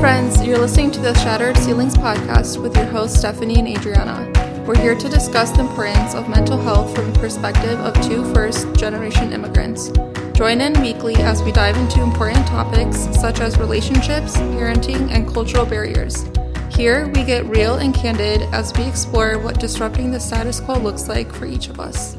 friends. You're listening to the Shattered Ceilings podcast with your hosts, Stephanie and Adriana. We're here to discuss the importance of mental health from the perspective of two first generation immigrants. Join in weekly as we dive into important topics such as relationships, parenting, and cultural barriers. Here, we get real and candid as we explore what disrupting the status quo looks like for each of us.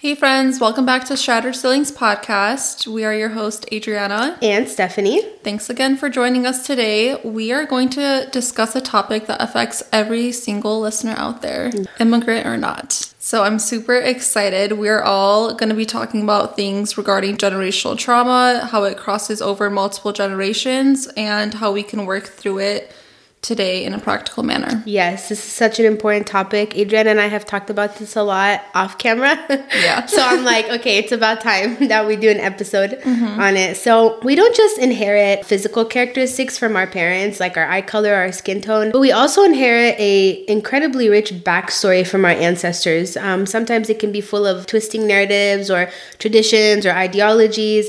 Hey, friends, welcome back to Shattered Ceilings podcast. We are your host, Adriana. And Stephanie. Thanks again for joining us today. We are going to discuss a topic that affects every single listener out there, immigrant or not. So I'm super excited. We're all going to be talking about things regarding generational trauma, how it crosses over multiple generations, and how we can work through it today in a practical manner. Yes, this is such an important topic. Adrian and I have talked about this a lot off camera. Yeah. so I'm like, okay, it's about time that we do an episode mm-hmm. on it. So we don't just inherit physical characteristics from our parents, like our eye color, our skin tone, but we also inherit a incredibly rich backstory from our ancestors. Um, sometimes it can be full of twisting narratives or traditions or ideologies.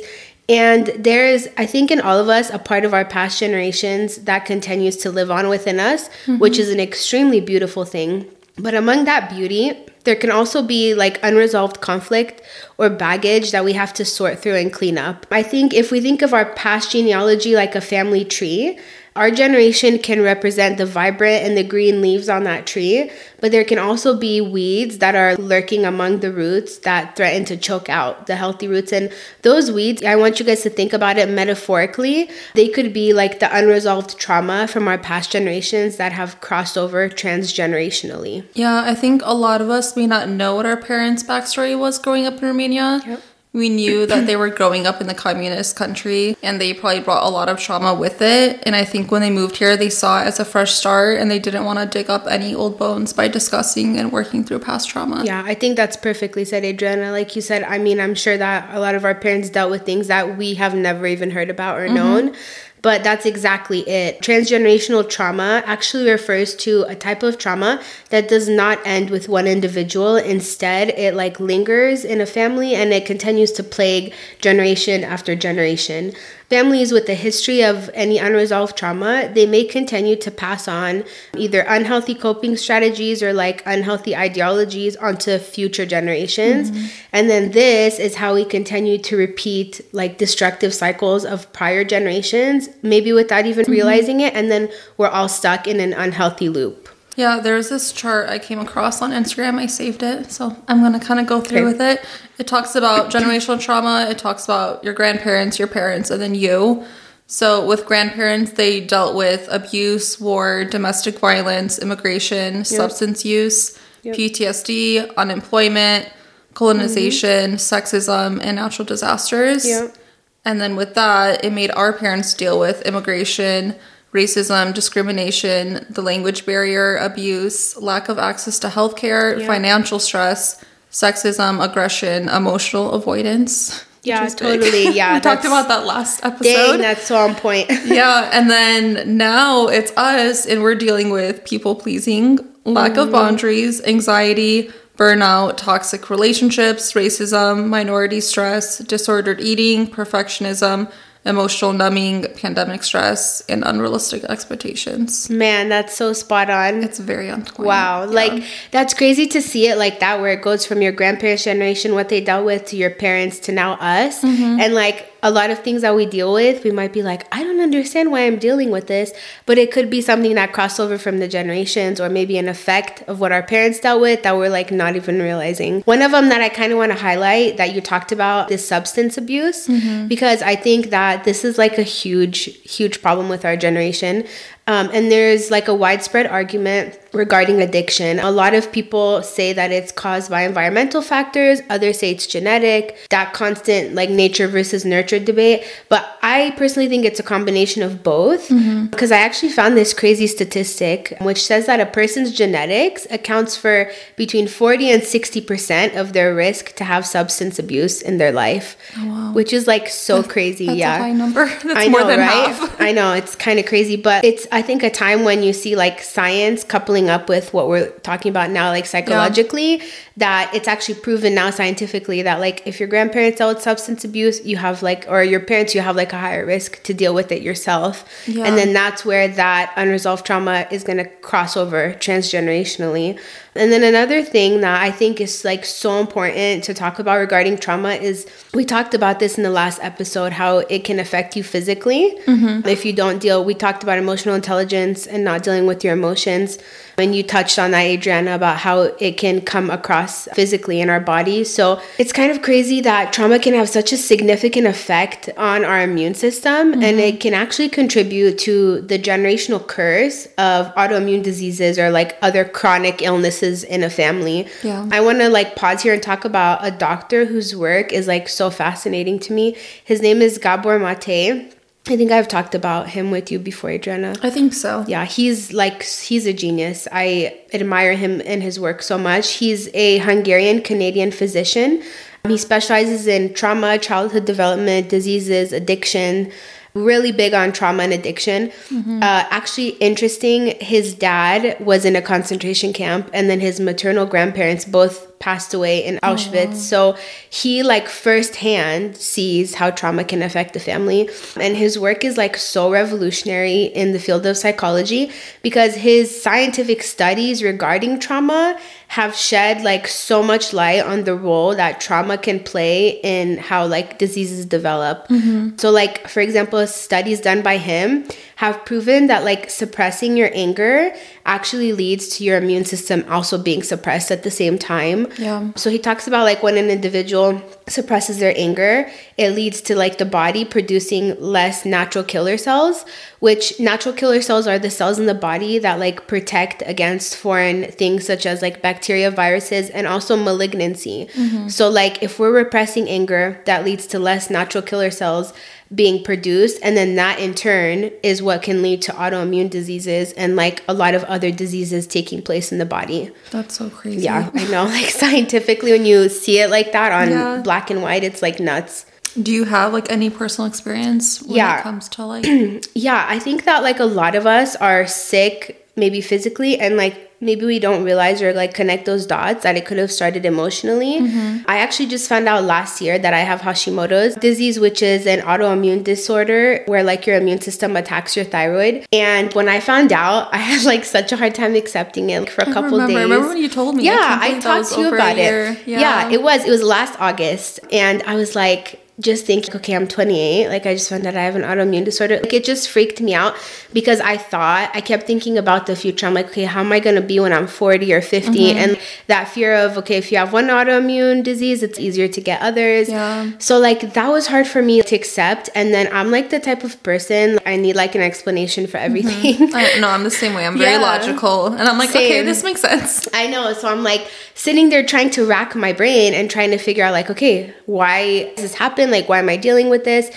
And there is, I think, in all of us, a part of our past generations that continues to live on within us, mm-hmm. which is an extremely beautiful thing. But among that beauty, there can also be like unresolved conflict or baggage that we have to sort through and clean up. I think if we think of our past genealogy like a family tree, our generation can represent the vibrant and the green leaves on that tree, but there can also be weeds that are lurking among the roots that threaten to choke out the healthy roots. And those weeds, I want you guys to think about it metaphorically. They could be like the unresolved trauma from our past generations that have crossed over transgenerationally. Yeah, I think a lot of us may not know what our parents' backstory was growing up in Romania. Yep we knew that they were growing up in the communist country and they probably brought a lot of trauma with it. And I think when they moved here, they saw it as a fresh start and they didn't want to dig up any old bones by discussing and working through past trauma. Yeah, I think that's perfectly said, Adriana. Like you said, I mean, I'm sure that a lot of our parents dealt with things that we have never even heard about or mm-hmm. known. But that's exactly it. Transgenerational trauma actually refers to a type of trauma that does not end with one individual. Instead, it like lingers in a family and it continues to plague generation after generation. Families with a history of any unresolved trauma, they may continue to pass on either unhealthy coping strategies or like unhealthy ideologies onto future generations. Mm-hmm. And then this is how we continue to repeat like destructive cycles of prior generations, maybe without even mm-hmm. realizing it. And then we're all stuck in an unhealthy loop. Yeah, there's this chart I came across on Instagram. I saved it, so I'm gonna kind of go through okay. with it. It talks about generational trauma. It talks about your grandparents, your parents, and then you. So with grandparents, they dealt with abuse, war, domestic violence, immigration, yep. substance use, yep. PTSD, unemployment, colonization, mm-hmm. sexism, and natural disasters. Yep. And then with that, it made our parents deal with immigration racism, discrimination, the language barrier, abuse, lack of access to healthcare, yeah. financial stress, sexism, aggression, emotional avoidance. Yeah, totally. Yeah, we talked about that last episode. Dang, that's so on point. yeah, and then now it's us, and we're dealing with people pleasing, lack mm-hmm. of boundaries, anxiety, burnout, toxic relationships, racism, minority stress, disordered eating, perfectionism emotional numbing, pandemic stress, and unrealistic expectations. Man, that's so spot on. It's very on point. Wow. Yeah. Like, that's crazy to see it like that, where it goes from your grandparents' generation, what they dealt with, to your parents, to now us. Mm-hmm. And like, a lot of things that we deal with, we might be like, I don't understand why I'm dealing with this, but it could be something that crossed over from the generations or maybe an effect of what our parents dealt with that we're like not even realizing. One of them that I kind of want to highlight that you talked about is substance abuse mm-hmm. because I think that this is like a huge, huge problem with our generation. Um, and there's like a widespread argument regarding addiction. A lot of people say that it's caused by environmental factors, others say it's genetic, that constant like nature versus nurture debate. But I personally think it's a combination of both mm-hmm. because I actually found this crazy statistic which says that a person's genetics accounts for between 40 and 60% of their risk to have substance abuse in their life, oh, wow. which is like so crazy. Yeah. That's yeah. high number. That's I know, more than right? half. I know, it's kind of crazy, but it's I think a time when you see like science coupling up with what we're talking about now, like psychologically, yeah. that it's actually proven now scientifically that like if your grandparents dealt with substance abuse, you have like, or your parents, you have like a higher risk to deal with it yourself. Yeah. And then that's where that unresolved trauma is going to cross over transgenerationally. And then another thing that I think is like so important to talk about regarding trauma is we talked about this in the last episode how it can affect you physically mm-hmm. if you don't deal. We talked about emotional intelligence and not dealing with your emotions. And you touched on that, Adriana, about how it can come across physically in our bodies. So it's kind of crazy that trauma can have such a significant effect on our immune system mm-hmm. and it can actually contribute to the generational curse of autoimmune diseases or like other chronic illnesses in a family. Yeah. I want to like pause here and talk about a doctor whose work is like so fascinating to me. His name is Gabor Mate I think I've talked about him with you before, Adriana. I think so. Yeah, he's like he's a genius. I admire him and his work so much. He's a Hungarian Canadian physician. He specializes in trauma, childhood development, diseases, addiction, really big on trauma and addiction. Mm-hmm. Uh, actually, interesting, his dad was in a concentration camp, and then his maternal grandparents both passed away in Auschwitz. So he like firsthand sees how trauma can affect the family. And his work is like so revolutionary in the field of psychology because his scientific studies regarding trauma have shed like so much light on the role that trauma can play in how like diseases develop. Mm-hmm. So like for example, studies done by him have proven that like suppressing your anger actually leads to your immune system also being suppressed at the same time. Yeah. So he talks about like when an individual suppresses their anger, it leads to like the body producing less natural killer cells, which natural killer cells are the cells in the body that like protect against foreign things such as like bacteria, viruses, and also malignancy. Mm-hmm. So like if we're repressing anger, that leads to less natural killer cells being produced and then that in turn is what can lead to autoimmune diseases and like a lot of other diseases taking place in the body that's so crazy yeah i know like scientifically when you see it like that on yeah. black and white it's like nuts do you have like any personal experience when yeah. it comes to like yeah i think that like a lot of us are sick maybe physically and like maybe we don't realize or like connect those dots that it could have started emotionally. Mm-hmm. I actually just found out last year that I have Hashimoto's disease, which is an autoimmune disorder where like your immune system attacks your thyroid. And when I found out, I had like such a hard time accepting it like, for a I couple remember. days. Remember when you told me? Yeah, I, I talked to you about it. Yeah. yeah, it was. It was last August, and I was like just thinking, okay, I'm 28. Like, I just found out I have an autoimmune disorder. Like, it just freaked me out because I thought, I kept thinking about the future. I'm like, okay, how am I going to be when I'm 40 or 50? Mm-hmm. And that fear of, okay, if you have one autoimmune disease, it's easier to get others. Yeah. So, like, that was hard for me to accept. And then I'm like the type of person, I need like an explanation for everything. Mm-hmm. I, no, I'm the same way. I'm very yeah. logical. And I'm like, same. okay, this makes sense. I know. So I'm like sitting there trying to rack my brain and trying to figure out, like, okay, why does this happen? Like, why am I dealing with this?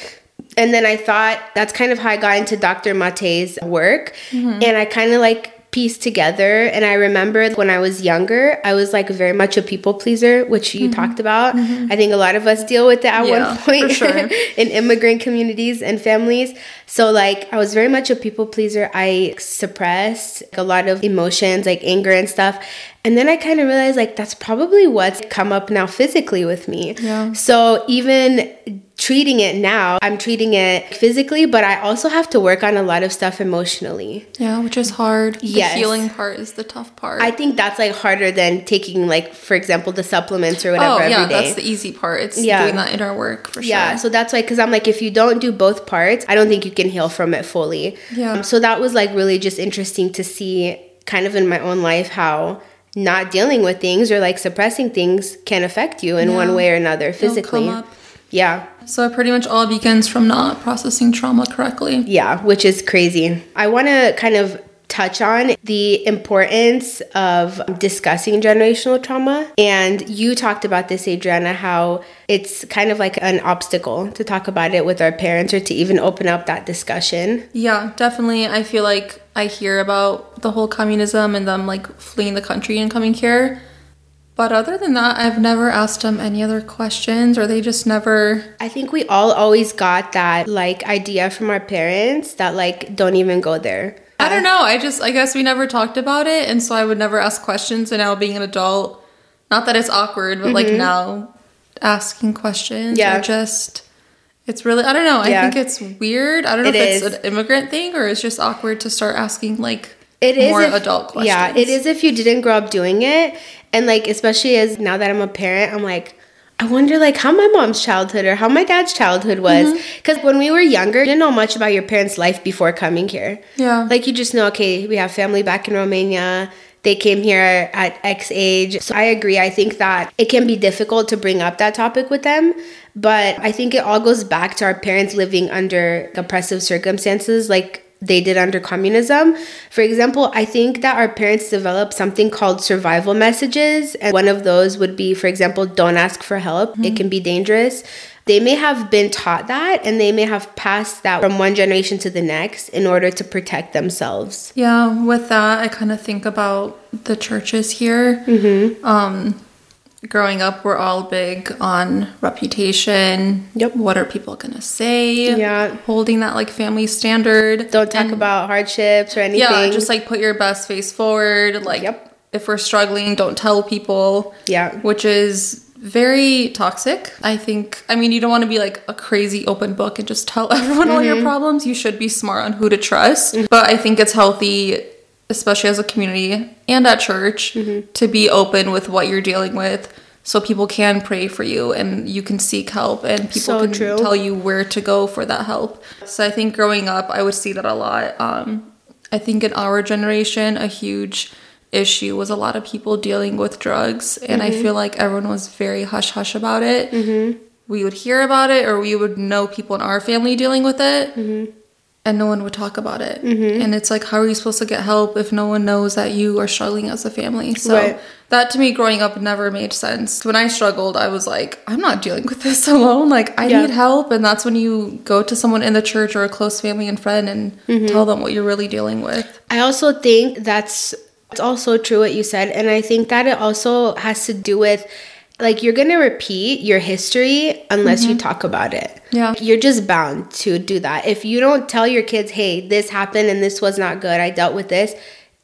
And then I thought that's kind of how I got into Dr. Mate's work. Mm-hmm. And I kind of like pieced together. And I remember when I was younger, I was like very much a people pleaser, which you mm-hmm. talked about. Mm-hmm. I think a lot of us deal with that at yeah, one point sure. in immigrant communities and families. So, like, I was very much a people pleaser. I suppressed a lot of emotions, like anger and stuff. And then I kind of realized like that's probably what's come up now physically with me. Yeah. So even treating it now, I'm treating it physically, but I also have to work on a lot of stuff emotionally. Yeah, which is hard. The yes. healing part is the tough part. I think that's like harder than taking like for example the supplements or whatever oh, yeah, that's the easy part. It's yeah. doing that inner work for sure. Yeah, so that's why cuz I'm like if you don't do both parts, I don't think you can heal from it fully. Yeah. Um, so that was like really just interesting to see kind of in my own life how not dealing with things or like suppressing things can affect you in yeah. one way or another physically. Yeah. So it pretty much all begins from not processing trauma correctly. Yeah, which is crazy. I want to kind of touch on the importance of discussing generational trauma. And you talked about this, Adriana, how it's kind of like an obstacle to talk about it with our parents or to even open up that discussion. Yeah, definitely. I feel like I hear about the whole communism and them like fleeing the country and coming here. But other than that, I've never asked them any other questions or they just never. I think we all always got that like idea from our parents that like don't even go there. I don't know. I just, I guess we never talked about it. And so I would never ask questions. And now being an adult, not that it's awkward, but like now asking questions Mm-hmm. Yeah. or just, it's really, I don't know. Yeah. I think it's weird. I don't know It if is. it's an immigrant thing or it's just awkward to start asking like It is more if- adult questions. Yeah, it is if you didn't grow up doing it, and like especially as now that I'm a parent, I'm like. I wonder like how my mom's childhood or how my dad's childhood was Mm-hmm. because when we were younger, you didn't know much about your parents' life before coming here. Yeah. Like you just know, okay, we have family back in Romania. They came here at X age. So I agree. I think that it can be difficult to bring up that topic with them. But I think it all goes back to our parents living under oppressive circumstances like they did under communism. For example, I think that our parents developed something called survival messages. And one of those would be, for example, don't ask for help. It mm-hmm. can be dangerous. They may have been taught that and they may have passed that from one generation to the next in order to protect themselves. Yeah, with that, I kind of think about the churches here. Mm-hmm. Um, growing up, we're all big on reputation. Yep. What are people gonna say? Yeah. Holding that like family standard. Don't talk And- about hardships or anything. Yeah, just like put your best face forward. Like, Yep. if we're struggling, don't tell people. Yeah. Which is very toxic. I think, I mean, you don't want to be like a crazy open book and just tell everyone all Mm-hmm. your problems. You should be smart on who to trust. But I think it's healthy, especially as a community and at church, Mm-hmm. to be open with what you're dealing with. So people can pray for you and you can seek help and people So can true. tell you where to go for that help. So I think growing up, I would see that a lot. Um, I think in our generation, a huge issue was a lot of people dealing with drugs, and I Mm-hmm. feel like everyone was very hush hush about it. We would hear about it, or we would know people in our family dealing with it, Mm-hmm. and no one would talk about it. And it's like, how are you supposed to get help if no one knows that you are struggling as a family? So Right. that to me, growing up, never made sense. When I struggled, I was like, I'm not dealing with this alone. Like, I Yeah. need help, and that's when you go to someone in the church or a close family and friend and Mm-hmm. tell them what you're really dealing with. I also think that's it's also true what you said, and I think that it also has to do with like you're gonna repeat your history unless you talk about it. Yeah. You're just bound to do that. If you don't tell your kids, hey, this happened and this was not good, I dealt with this,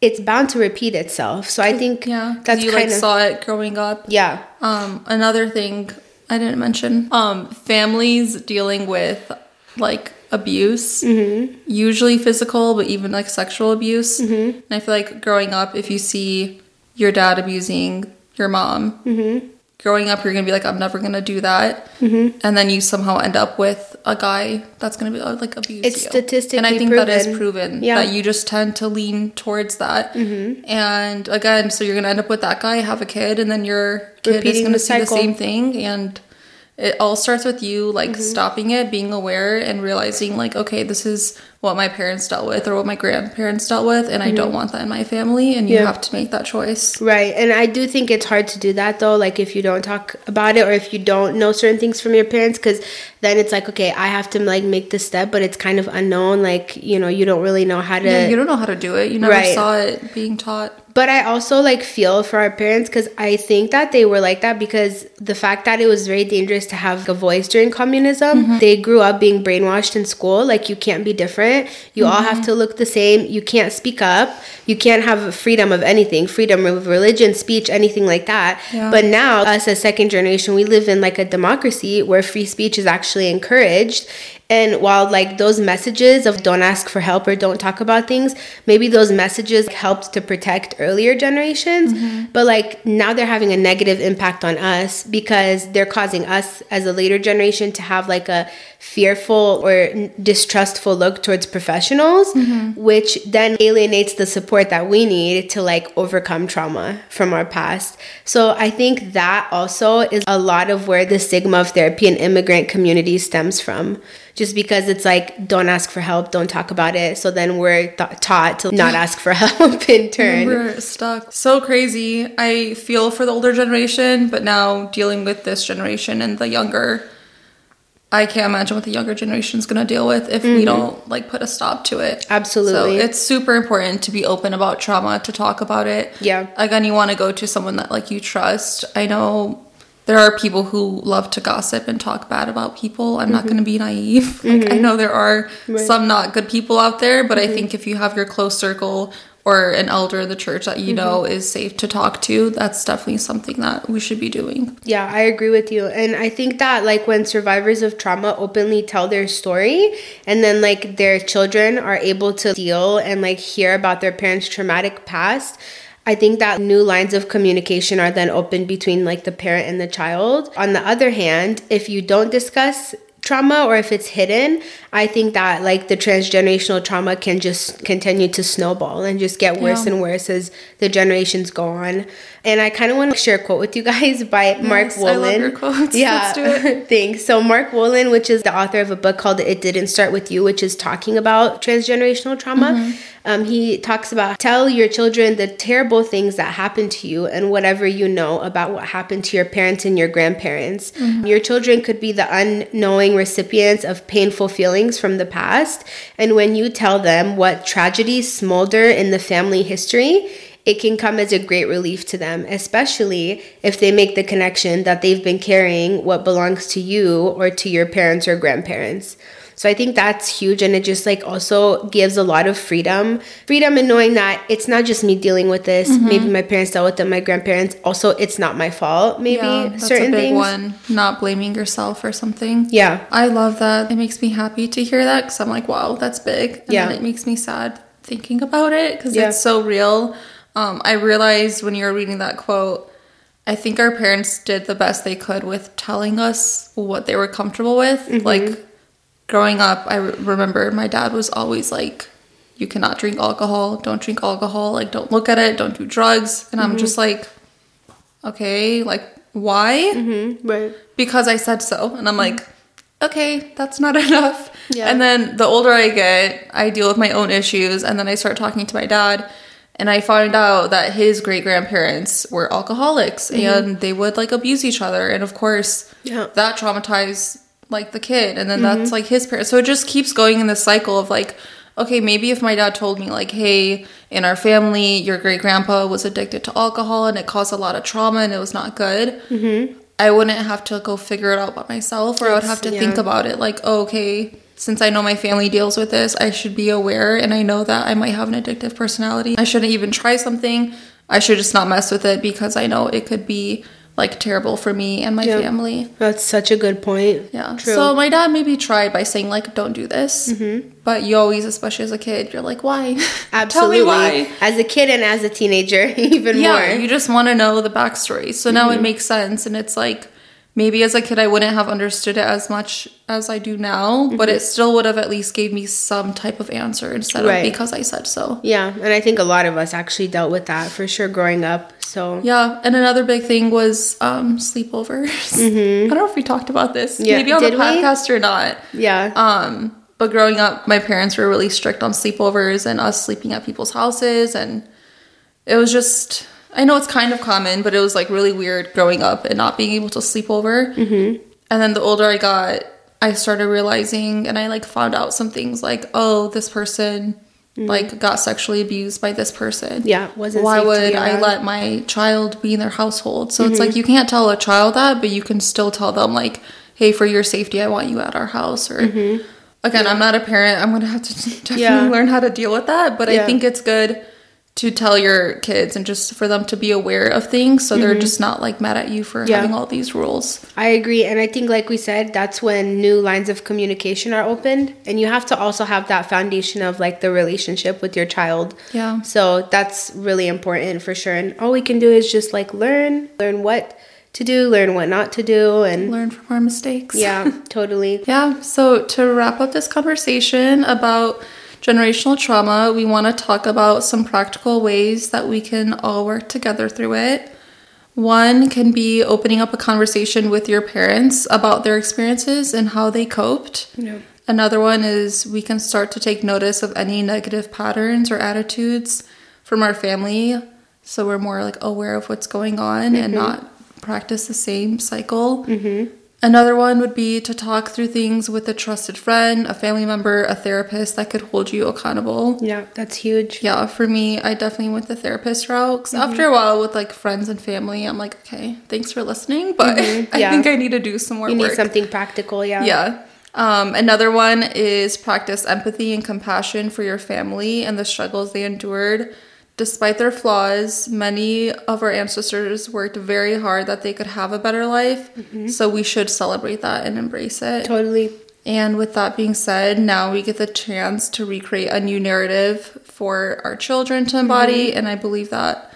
it's bound to repeat itself. So I think yeah, that's you kind like of saw it growing up. yeah. Um, another thing I didn't mention, um, families dealing with like abuse, Mm-hmm. usually physical, but even like sexual abuse. Mm-hmm. And I feel like growing up, if you see your dad abusing your mom, Mm-hmm. growing up, you're gonna be like, I'm never gonna do that, Mm-hmm. and then you somehow end up with a guy that's gonna be uh, like abuse It's you. statistically and I think that is proven. proven Yeah. that you just tend to lean towards that. Mm-hmm. And again, so you're gonna end up with that guy, have a kid, and then your kid Repeating is gonna see the same thing and it all starts with you like Mm-hmm. stopping it being aware and realizing like okay this is what my parents dealt with or what my grandparents dealt with and i don't want that in my family and you Mm-hmm. Yeah. have to make that choice Right. And I do think it's hard to do that though, like if you don't talk about it or if you don't know certain things from your parents, because then it's like, okay, I have to like make this step, but it's kind of unknown. Like, you know, you don't really know how to. yeah, you don't know how to do it you never Right. saw it being taught But I also like feel for our parents because I think that they were like that because the fact that it was very dangerous to have a voice during communism, they grew up being brainwashed in school. Like, you can't be different. You all have to look the same. You can't speak up. You can't have freedom of anything, freedom of religion, speech, anything like that. Yeah. But now, us as second generation, we live in like a democracy where free speech is actually encouraged. And while like those messages of don't ask for help or don't talk about things, maybe those messages helped to protect earlier generations, mm-hmm. but like now they're having a negative impact on us because they're causing us as a later generation to have like a fearful or distrustful look towards professionals, mm-hmm. which then alienates the support that we need to like overcome trauma from our past. So I think that also is a lot of where the stigma of therapy and immigrant communities stems from. Just because it's like, don't ask for help, don't talk about it. So then we're th- taught to not ask for help in turn. we're stuck so crazy i feel for the older generation but now dealing with this generation and the younger i can't imagine what the younger generation is going to deal with if we don't like put a stop to it Mm-hmm. Absolutely. so it's super important to be open about trauma to talk about it Yeah. again you want to go to someone that like you trust i know there are people who love to gossip and talk bad about people. I'm not mm-hmm. going to be naive. Like I mm-hmm. know there are Right. some not good people out there, but I mm-hmm. think if you have your close circle or an elder in the church that you know is safe to talk to, that's definitely something that we should be doing. Yeah, I agree with you. And I think that like when survivors of trauma openly tell their story and then like their children are able to deal and like hear about their parents' traumatic past, I think that new lines of communication are then open between like the parent and the child. On the other hand, if you don't discuss trauma or if it's hidden, I think that like the transgenerational trauma can just continue to snowball and just get worse Yeah. and worse as the generations go on. And I kind of want to share a quote with you guys by Mark Yes, I Wolynn. quotes. Yeah, Let's do it. thanks. So Mark Wolynn, which is the author of a book called "It Didn't Start with You," which is talking about transgenerational trauma. Mm-hmm. Um, he talks about tell your children the terrible things that happened to you and whatever you know about what happened to your parents and your grandparents. Mm-hmm. Your children could be the unknowing recipients of painful feelings from the past, and when you tell them what tragedies smolder in the family history it can come as a great relief to them, especially if they make the connection that they've been carrying what belongs to you or to your parents or grandparents. So I think that's huge and it just like also gives a lot of freedom. Freedom in knowing that it's not just me dealing with this. Mm-hmm. Maybe my parents dealt with it, my grandparents. Also, it's not my fault. Maybe yeah, that's certain a big things. one. Not blaming yourself or something. Yeah. I love that. It makes me happy to hear that because I'm like, wow, that's big. And Yeah. then it makes me sad thinking about it because Yeah. it's so real. Um, I realized when you were reading that quote, I think our parents did the best they could with telling us what they were comfortable with. Mm-hmm. Like growing up, I re- remember my dad was always like, you cannot drink alcohol, don't drink alcohol, like, don't look at it, don't do drugs. And Mm-hmm. I'm just like, okay, like, why? Mm-hmm. Right. because I said so. And I'm like, okay, that's not enough. Yeah. And then the older I get, I deal with my own issues. And then I start talking to my dad. And I find out that his great grandparents were alcoholics and they would like abuse each other. And of course, Mm-hmm. Yeah. that traumatized like the kid. And then that's like his parents. So it just keeps going in this cycle of like, okay, maybe if my dad told me, like, hey, in our family, your great grandpa was addicted to alcohol and it caused a lot of trauma and it was not good. I wouldn't have to go figure it out by myself, or I would have to That's- think about it like, oh, okay, since I know my family deals with this, I should be aware and I know that I might have an addictive personality. I shouldn't even try something. I should just not mess with it because I know it could be like terrible for me and my Yeah. family. That's such a good point. Yeah. True. So my dad maybe tried by saying like, don't do this, Mm-hmm. but you always, especially as a kid, you're like, why? Absolutely. Why. As a kid and as a teenager, even yeah, more. you just want to know the backstory. So now Mm-hmm. it makes sense, and it's like maybe as a kid I wouldn't have understood it as much as I do now, but it still would have at least gave me some type of answer instead Mm-hmm. Right. of because I said so. Yeah, and I think a lot of us actually dealt with that for sure growing up. So Yeah, and another big thing was um, sleepovers. I don't know if we talked about this, Mm-hmm. Yeah, maybe on the did we? podcast or not. yeah, Um, but growing up, my parents were really strict on sleepovers and us sleeping at people's houses, and it was just. I know it's kind of common, but it was like really weird growing up and not being able to sleep over. Mm-hmm. And then the older I got, I started realizing, and I like found out some things like, oh, this person like got sexually abused by this person. Mm-hmm. yeah, wasn't. Why would I let my child be in their household? So Mm-hmm. it's like you can't tell a child that, but you can still tell them like, "Hey, for your safety, I want you at our house." Or again, I'm not a parent. I'm gonna have to definitely Mm-hmm. Yeah. learn how to deal with that. But I think it's good to tell your kids and just for them to be aware of things, so they're just not like mad at you for Mm-hmm. Yeah. having all these rules. I agree, and I think, like we said, that's when new lines of communication are opened, and you have to also have that foundation of like the relationship with your child. Yeah. So that's really important for sure. And all we can do is just like learn, learn what to do, learn what not to do, and Learn from our mistakes. yeah, totally. Yeah, so to wrap up this conversation about generational trauma, we want to talk about some practical ways that we can all work together through it. One can be opening up a conversation with your parents about their experiences and how they coped. Another one is we can start to take notice of any negative patterns or attitudes from our family so we're more like aware of what's going on and mm-hmm. not practice the same cycle. Mm-hmm. Another one would be to talk through things with a trusted friend, a family member, a therapist that could hold you accountable. Yeah, that's huge. Yeah, for me, I definitely went the therapist route. because after a while, with like friends and family, I'm like, okay, thanks for listening, but I yeah. think I need to do some more You work. need something practical, yeah. Yeah. Um, another one is practice empathy and compassion for your family and the struggles they endured. Despite their flaws, many of our ancestors worked very hard that they could have a better life. Mm-hmm. So we should celebrate that and embrace it. Totally. And with that being said, now we get the chance to recreate a new narrative for our children to embody. Mm-hmm. And I believe that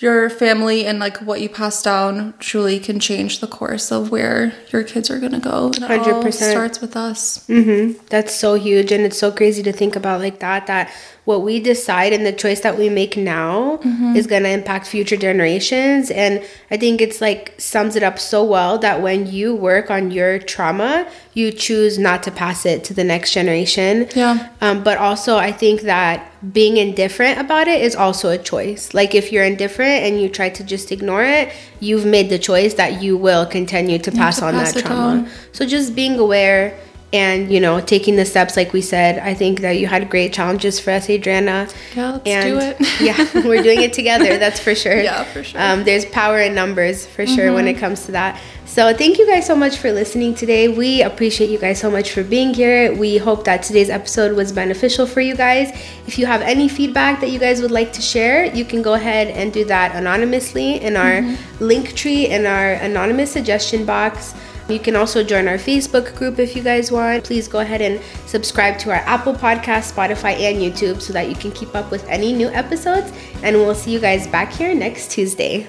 your family and like what you pass down truly can change the course of where your kids are gonna go. And it all 100%. starts with us. Mm-hmm. That's so huge, and it's so crazy to think about like that. That what we decide and the choice that we make now is gonna impact future generations. And I think it's like sums it up so well that when you work on your trauma, you choose not to pass it to the next generation. Yeah. Um, but also, I think that being indifferent about it is also a choice. Like if you're indifferent and you try to just ignore it, you've made the choice that you will continue to pass to on pass that trauma. down. So just being aware and you know taking the steps like we said. I think that you had great challenges for us, Adriana. Yeah, let's and do it. yeah, we're doing it together. That's for sure. Yeah, for sure. Um, there's power in numbers for sure when it comes to that. So thank you guys so much for listening today. We appreciate you guys so much for being here. We hope that today's episode was beneficial for you guys. If you have any feedback that you guys would like to share, you can go ahead and do that anonymously in our mm-hmm. Linktree in our anonymous suggestion box. You can also join our Facebook group if you guys want. Please go ahead and subscribe to our Apple Podcast, Spotify, and YouTube so that you can keep up with any new episodes. And we'll see you guys back here next Tuesday.